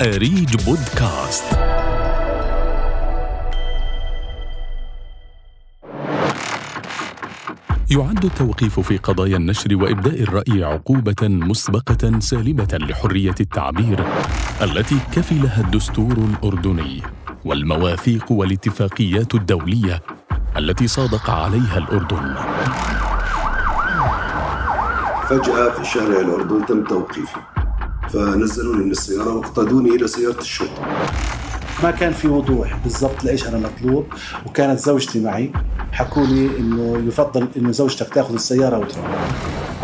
أريج بودكاست. يعد التوقيف في قضايا النشر وإبداء الرأي عقوبة مسبقة سالبة لحرية التعبير التي كفلها الدستور الأردني والمواثيق والاتفاقيات الدولية التي صادق عليها الأردن. فجأة في شارع الأردن تم توقيفي فنزلوني من السيارة واقتادوني إلى سيارة الشرطة. ما كان في وضوح بالضبط لايش أنا مطلوب؟ وكانت زوجتي معي. حكوا لي إنه يفضل إنه زوجتك تأخذ السيارة وتروح.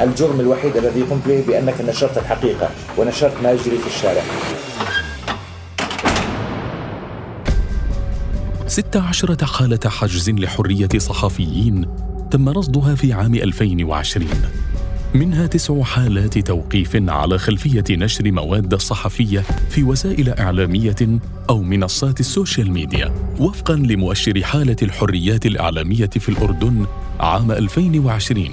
الجرم الوحيد الذي قمت به بأنك نشرت الحقيقة ونشرت ما يجري في الشارع. 16 حالة حجز لحرية صحفيين تم رصدها في عام 2020 منها تسع حالات توقيف على خلفية نشر مواد صحفية في وسائل إعلامية أو منصات السوشيال ميديا وفقا لمؤشر حالة الحريات الإعلامية في الأردن عام 2020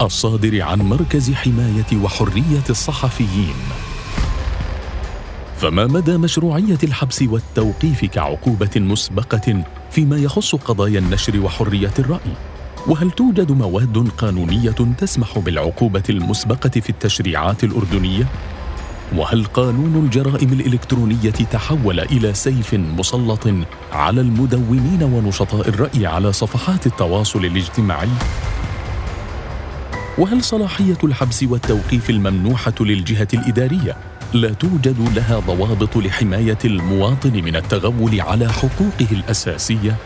الصادر عن مركز حماية وحرية الصحفيين فما مدى مشروعية الحبس والتوقيف كعقوبة مسبقة فيما يخص قضايا النشر وحرية الرأي؟ وهل توجد مواد قانونية تسمح بالعقوبة المسبقة في التشريعات الأردنية؟ وهل قانون الجرائم الإلكترونية تحول إلى سيف مسلط على المدونين ونشطاء الرأي على صفحات التواصل الاجتماعي؟ وهل صلاحية الحبس والتوقيف الممنوحة للجهة الإدارية لا توجد لها ضوابط لحماية المواطن من التغول على حقوقه الأساسية؟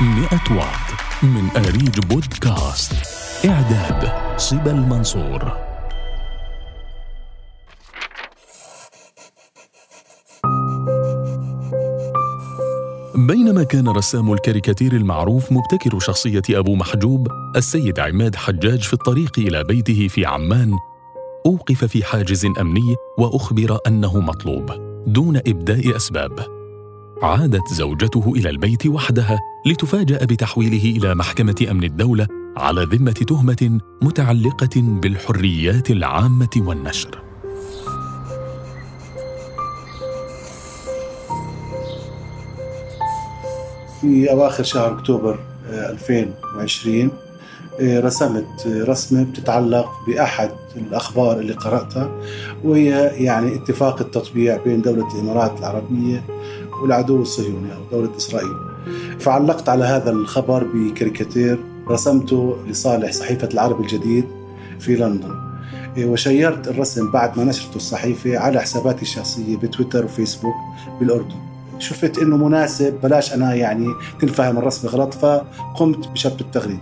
100 واط من أريج بودكاست. إعداد صبا المنصور بينما كان رسام الكاريكاتير المعروف مبتكر شخصية أبو محجوب السيد عماد حجاج في الطريق إلى بيته في عمان أوقف في حاجز أمني وأخبر أنه مطلوب دون إبداء أسباب. عادت زوجته إلى البيت وحدها لتفاجأ بتحويله إلى محكمة أمن الدولة على ذمة تهمة متعلقة بالحريات العامة والنشر. في أواخر شهر أكتوبر 2020 آه، رسمت رسمة بتتعلق بأحد الأخبار اللي قرأتها وهي يعني اتفاق التطبيع بين دولة الإمارات العربية والعدو الصهيوني أو دولة إسرائيل. فعلقت على هذا الخبر بكاريكاتير رسمته لصالح صحيفة العرب الجديد في لندن. إيه، وشيرت الرسم بعد ما نشرته الصحيفة على حساباتي الشخصية بتويتر وفيسبوك بالأردن. شفت إنه مناسب بلاش أنا يعني تنفهم الرسم غلط فقمت بشط التغريدة.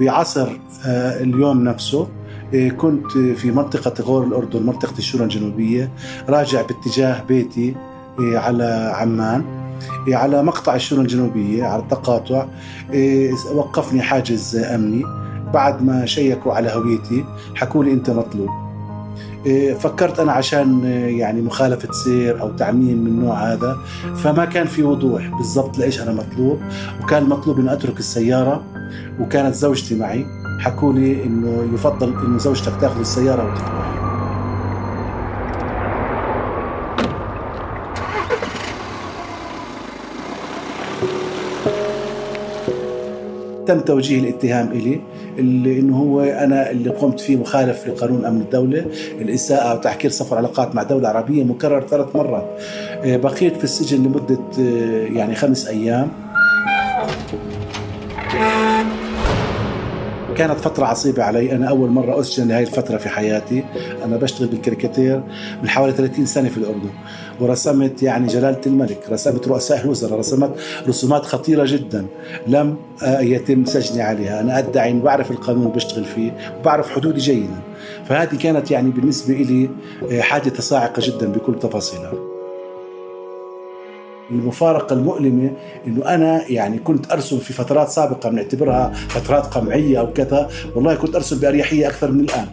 بعصر آه، اليوم نفسه إيه، كنت في منطقة غور الأردن منطقة الشورى الجنوبية راجع باتجاه بيتي على عمان. إيه، على مقطع الشرطة الجنوبية على التقاطع. إيه، وقفني حاجز أمني. بعد ما شيكوا على هويتي حكوا لي أنت مطلوب. فكرت أنا عشان يعني مخالفة سير أو تعميم من النوع هذا. فما كان في وضوح بالضبط لإيش أنا مطلوب. وكان المطلوب أن أترك السيارة. وكانت زوجتي معي. حكوا لي إنه يفضل إنه زوجتك تأخذ السيارة وتروح تم توجيه الاتهام إلي اللي إنه هو أنا اللي قمت فيه مخالف لقانون أمن الدولة. الاساءه وتحكير صفر علاقات مع دولة عربية مكرر ثلاث مرات. آه، بقيت في السجن لمدة آه، يعني خمس أيام. كانت فترة عصيبة علي. أنا أول مرة أسجن لهي الفترة في حياتي. أنا بشتغل بالكاريكاتير من حوالي 30 سنة في الأردن. ورسمت يعني جلالة الملك رسمت رؤساء الوزراء رسمت رسومات خطيرة جدا لم يتم سجني عليها. أنا أدعي أن بعرف القانون بشتغل فيه وبعرف حدودي جيدا. فهذه كانت يعني بالنسبة لي حادثة صاعقة جدا بكل تفاصيلها. المفارقة المؤلمة إنه أنا يعني كنت أرسم في فترات سابقة بنعتبرها فترات قمعية أو كذا والله كنت أرسم بأريحية أكثر من الآن.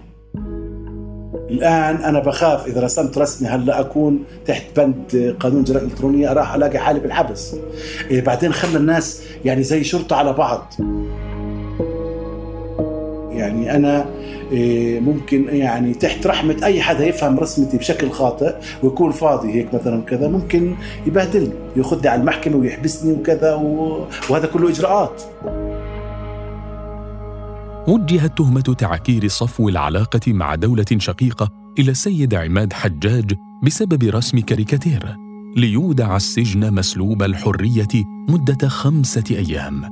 الآن أنا بخاف إذا رسمت رسمي هلا أكون تحت بند قانون الجرائم الالكترونيه راح ألاقي حالي بالحبس إيه بعدين خلى الناس يعني زي شرطة على بعض. يعني أنا إيه، ممكن يعني تحت رحمة أي حدا يفهم رسمتي بشكل خاطئ ويكون فاضي هيك مثلا كذا ممكن يبهدلني ياخذني على المحكمة ويحبسني وكذا وهذا كله إجراءات. وجهت تهمة تعكير صفو العلاقة مع دولة شقيقة إلى السيد عماد حجاج بسبب رسم كاريكاتير ليودع السجن مسلوب الحرية مدة خمسة أيام.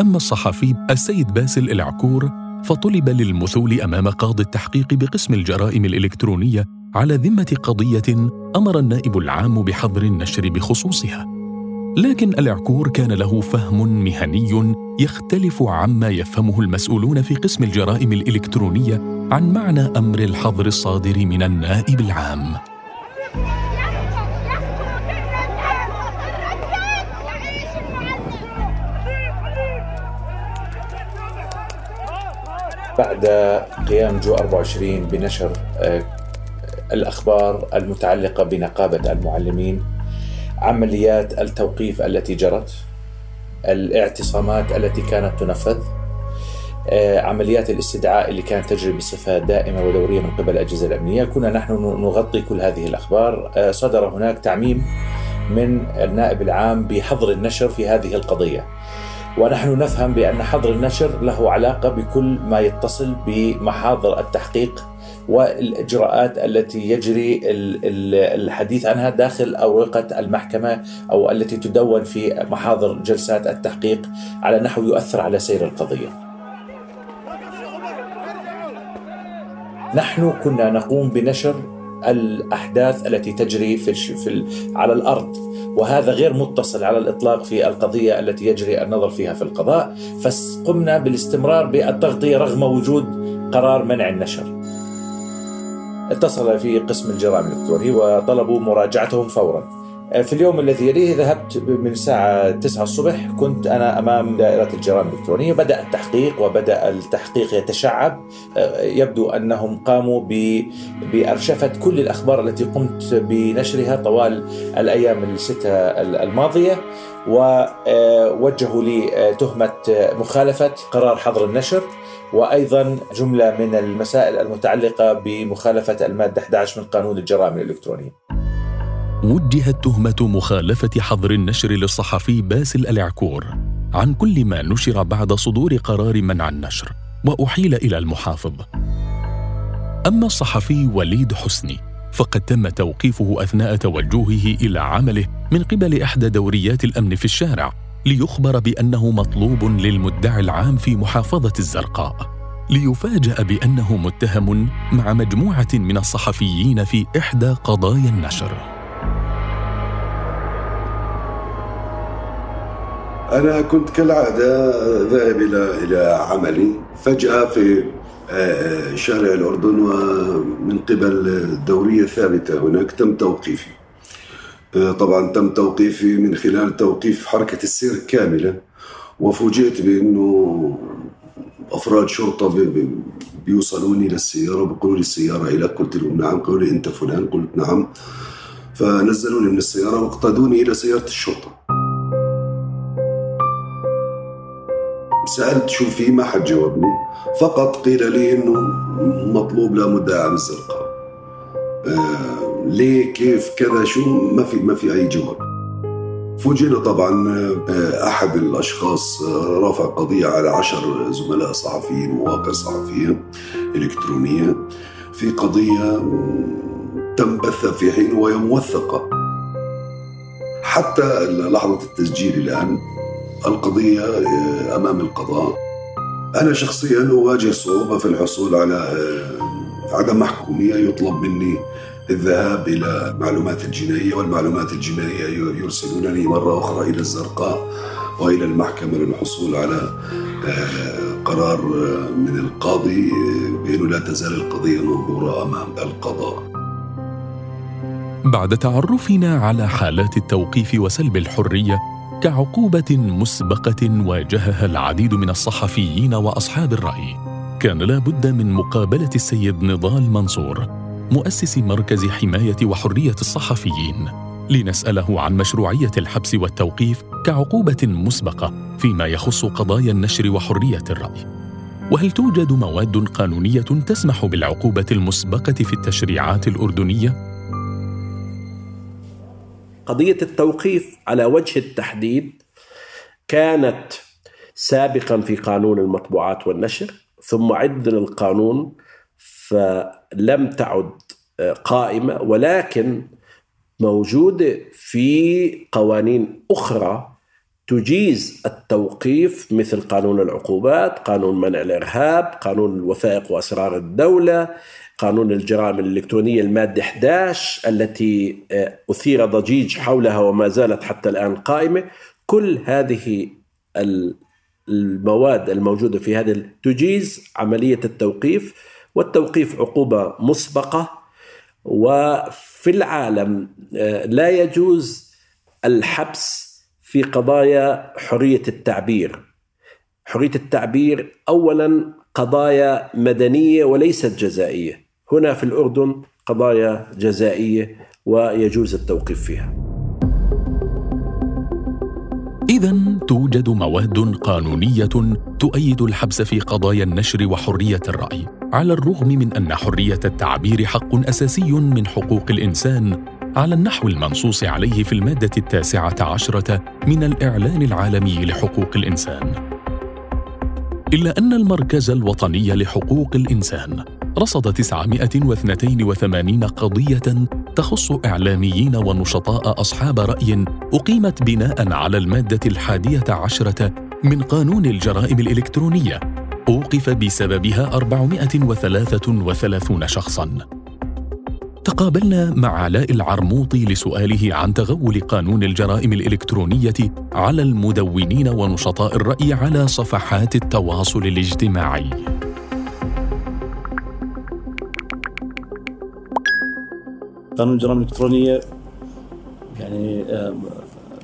أما الصحفي السيد باسل العكور فطلب للمثول أمام قاضي التحقيق بقسم الجرائم الإلكترونية على ذمة قضية أمر النائب العام بحظر النشر بخصوصها. لكن العكور كان له فهم مهني يختلف عما يفهمه المسؤولون في قسم الجرائم الإلكترونية عن معنى أمر الحظر الصادر من النائب العام. بعد قيام جو 24 بنشر آه، الأخبار المتعلقة بنقابة المعلمين عمليات التوقيف التي جرت الاعتصامات التي كانت تنفذ آه، عمليات الاستدعاء اللي كانت تجري بصفة دائمة ودورية من قبل الأجهزة الأمنية. كنا نحن نغطي كل هذه الأخبار. آه، صدر هناك تعميم من النائب العام بحظر النشر في هذه القضية. ونحن نفهم بأن حظر النشر له علاقة بكل ما يتصل بمحاضر التحقيق والإجراءات التي يجري الحديث عنها داخل أوراق المحكمة أو التي تدون في محاضر جلسات التحقيق على نحو يؤثر على سير القضية. نحن كنا نقوم بنشر الأحداث التي تجري في, في على الأرض وهذا غير متصل على الإطلاق في القضية التي يجري النظر فيها في القضاء فقمنا بالاستمرار بالتغطية رغم وجود قرار منع النشر. اتصل في قسم الجرائم الإلكتروني وطلبوا مراجعتهم فورا. في اليوم الذي يليه ذهبت من الساعة 9 الصبح كنت أنا أمام دائرة الجرائم الإلكترونية. بدأ التحقيق وبدأ التحقيق يتشعب. يبدو أنهم قاموا بأرشفة كل الأخبار التي قمت بنشرها طوال الأيام الستة الماضية ووجهوا لي تهمة مخالفة قرار حظر النشر. وأيضا جملة من المسائل المتعلقة بمخالفة المادة 11 من قانون الجرائم الإلكترونية. وجهت تهمة مخالفة حظر النشر للصحفي باسل العكور عن كل ما نشر بعد صدور قرار منع النشر وأحيل إلى المحافظ. أما الصحفي وليد حسني فقد تم توقيفه أثناء توجهه إلى عمله من قبل إحدى دوريات الأمن في الشارع ليخبر بأنه مطلوب للمدعي العام في محافظة الزرقاء ليفاجأ بأنه متهم مع مجموعة من الصحفيين في إحدى قضايا النشر. أنا كنت كالعادة ذاهب إلى إلى عملي فجأة في آه، شارع الأردن ومن قبل الدورية الثابتة هناك تم توقيفي آه، طبعا تم توقيفي من خلال توقيف حركة السير كاملة وفوجئت بأنه أفراد شرطة بيوصلوني للسيارة وبيقولوا لي السيارة إلى قلت لهم نعم قالوا لي أنت فلان قلت نعم فنزلوني من السيارة واقتادوني إلى سيارة الشرطة. سألت شو في ما حد جاوبني. فقط قيل لي إنه مطلوب لا مدعي عن الزرقاء. آه ليه كيف كذا شو؟ ما في ما في أي جواب. فوجئنا طبعا آه أحد الأشخاص آه، رافع قضية على عشر زملاء صحفيين مواقع صحفية إلكترونية. في قضية تم بثها في حين وهي موثقة. حتى لحظة التسجيل الآن القضية آه، أمام القضاء. أنا شخصيا أواجه صعوبة في الحصول على عدم محكومية يطلب مني الذهاب إلى المعلومات الجنائية والمعلومات الجنائية يرسلونني مرة أخرى إلى الزرقاء وإلى المحكمة للحصول على آه، قرار من القاضي بأنه لا تزال القضية منظورة أمام القضاء. بعد تعرفنا على حالات التوقيف وسلب الحرية كعقوبة مسبقة واجهها العديد من الصحفيين وأصحاب الرأي كان لا بد من مقابلة السيد نضال منصور. مؤسس مركز حماية وحرية الصحفيين لنسأله عن مشروعية الحبس والتوقيف كعقوبة مسبقة فيما يخص قضايا النشر وحرية الرأي. وهل توجد مواد قانونية تسمح بالعقوبة المسبقة في التشريعات الأردنية؟ قضية التوقيف على وجه التحديد كانت سابقا في قانون المطبوعات والنشر ثم عدل القانون فلم تعد قائمة ولكن موجودة في قوانين أخرى تجيز التوقيف مثل قانون العقوبات، قانون منع الإرهاب، قانون الوثائق وأسرار الدولة، قانون الجرائم الإلكترونية المادة 11 التي آه، أثير ضجيج حولها وما زالت حتى الآن قائمة، كل هذه المواد الموجودة في هذه تجيز عملية التوقيف. والتوقيف عقوبة مسبقة. وفي العالم آه، لا يجوز الحبس في قضايا حرية التعبير. حرية التعبير اولا قضايا مدنية وليست جزائية. هنا في الأردن قضايا جزائية ويجوز التوقيف فيها. إذا توجد مواد قانونية تؤيد الحبس في قضايا النشر وحرية الرأي على الرغم من أن حرية التعبير حق أساسي من حقوق الإنسان على النحو المنصوص عليه في المادة التاسعة عشرة من الإعلان العالمي لحقوق الإنسان. إلا أن المركز الوطني لحقوق الإنسان رصد 982 قضية تخص إعلاميين ونشطاء أصحاب رأي أقيمت بناء على المادة الحادية عشرة من قانون الجرائم الإلكترونية أوقف بسببها 433 شخصاً تقابلنا مع علاء العرموطي لسؤاله عن تغول قانون الجرائم الإلكترونية على المدونين ونشطاء الرأي على صفحات التواصل الاجتماعي. قانون الجرائم الإلكترونية يعني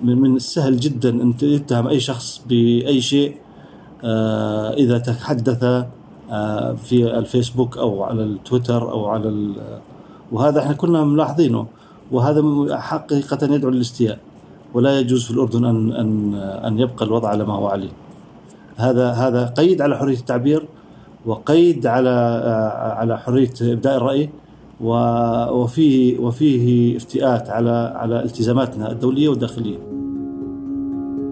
من السهل جدا أن تتهم أي شخص بأي شيء آه، إذا تحدث آه، في الفيسبوك أو على التويتر أو على وهذا إحنا كنا ملاحظينه وهذا حقيقة يدعو للاستياء ولا يجوز في الأردن أن أن أن يبقى الوضع على ما هو عليه. هذا هذا قيد على حرية التعبير وقيد على على حرية إبداء الرأي وفيه وفيه افتئات على على التزاماتنا الدولية والداخلية.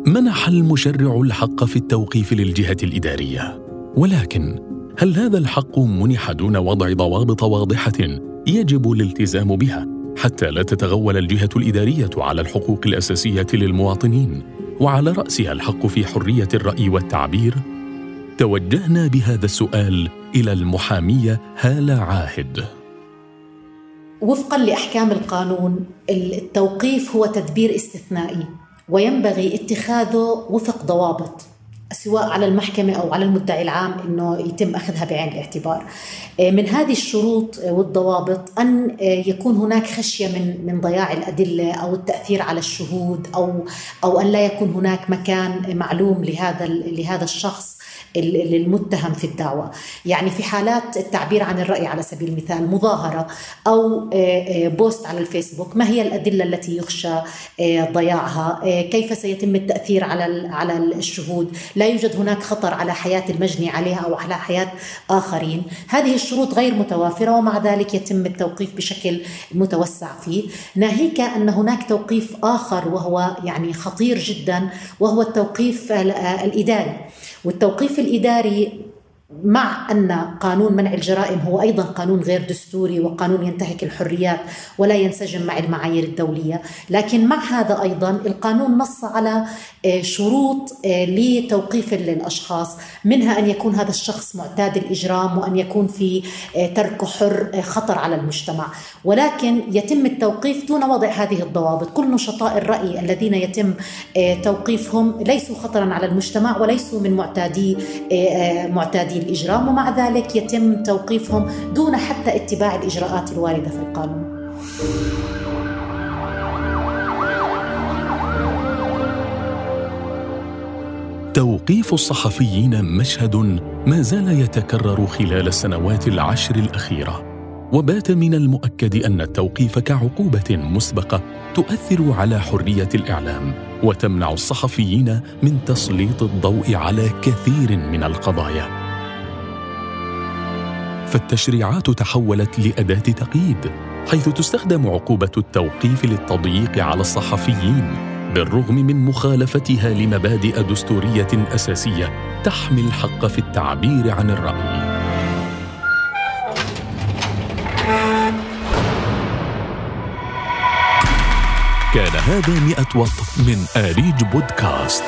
منح المشرع الحق في التوقيف للجهة الإدارية. ولكن هل هذا الحق منح دون وضع ضوابط واضحة يجب الالتزام بها حتى لا تتغول الجهة الإدارية على الحقوق الأساسية للمواطنين وعلى رأسها الحق في حرية الرأي والتعبير؟ توجهنا بهذا السؤال إلى المحامية هالة عاهد. وفقا لأحكام القانون التوقيف هو تدبير استثنائي وينبغي اتخاذه وفق ضوابط سواء على المحكمة أو على المدعي العام أنه يتم أخذها بعين الاعتبار. آه، من هذه الشروط والضوابط أن آه، يكون هناك خشية من من ضياع الأدلة أو التأثير على الشهود أو أو أن لا يكون هناك مكان معلوم لهذا لهذا الشخص. للمتهم في الدعوة. يعني في حالات التعبير عن الرأي على سبيل المثال مظاهرة أو آه، آه، بوست على الفيسبوك ما هي الأدلة التي يخشى آه، ضياعها؟ كيف سيتم التأثير على على الشهود؟ لا يوجد هناك خطر على حياة المجني عليها أو على حياة آخرين. هذه الشروط غير متوافرة ومع ذلك يتم التوقيف بشكل متوسع فيه. ناهيك أن هناك توقيف آخر وهو يعني خطير جدا وهو التوقيف الإداري. والتوقيف الإداري مع أن قانون منع الجرائم هو أيضا قانون غير دستوري وقانون ينتهك الحريات ولا ينسجم مع المعايير الدولية. لكن مع هذا أيضا القانون نص على آه، شروط آه، لتوقيف الأشخاص منها أن يكون هذا الشخص معتاد الإجرام وأن يكون في آه، تركه حر خطر على المجتمع. ولكن يتم التوقيف دون وضع هذه الضوابط. كل نشطاء الرأي الذين يتم توقيفهم ليسوا خطرا على المجتمع وليسوا من معتادي معتادي الإجرام ومع ذلك يتم توقيفهم دون حتى اتباع الإجراءات الواردة في القانون. توقيف الصحفيين مشهد ما زال يتكرر خلال السنوات العشر الأخيرة وبات من المؤكد أن التوقيف كعقوبة مسبقة تؤثر على حرية الإعلام وتمنع الصحفيين من تسليط الضوء على كثير من القضايا. فالتشريعات تحولت لأداة تقييد حيث تستخدم عقوبة التوقيف للتضييق على الصحفيين بالرغم من مخالفتها لمبادئ دستورية أساسية تحمي الحق في التعبير عن الرأي. كان هذا مئة وط من آريج بودكاست.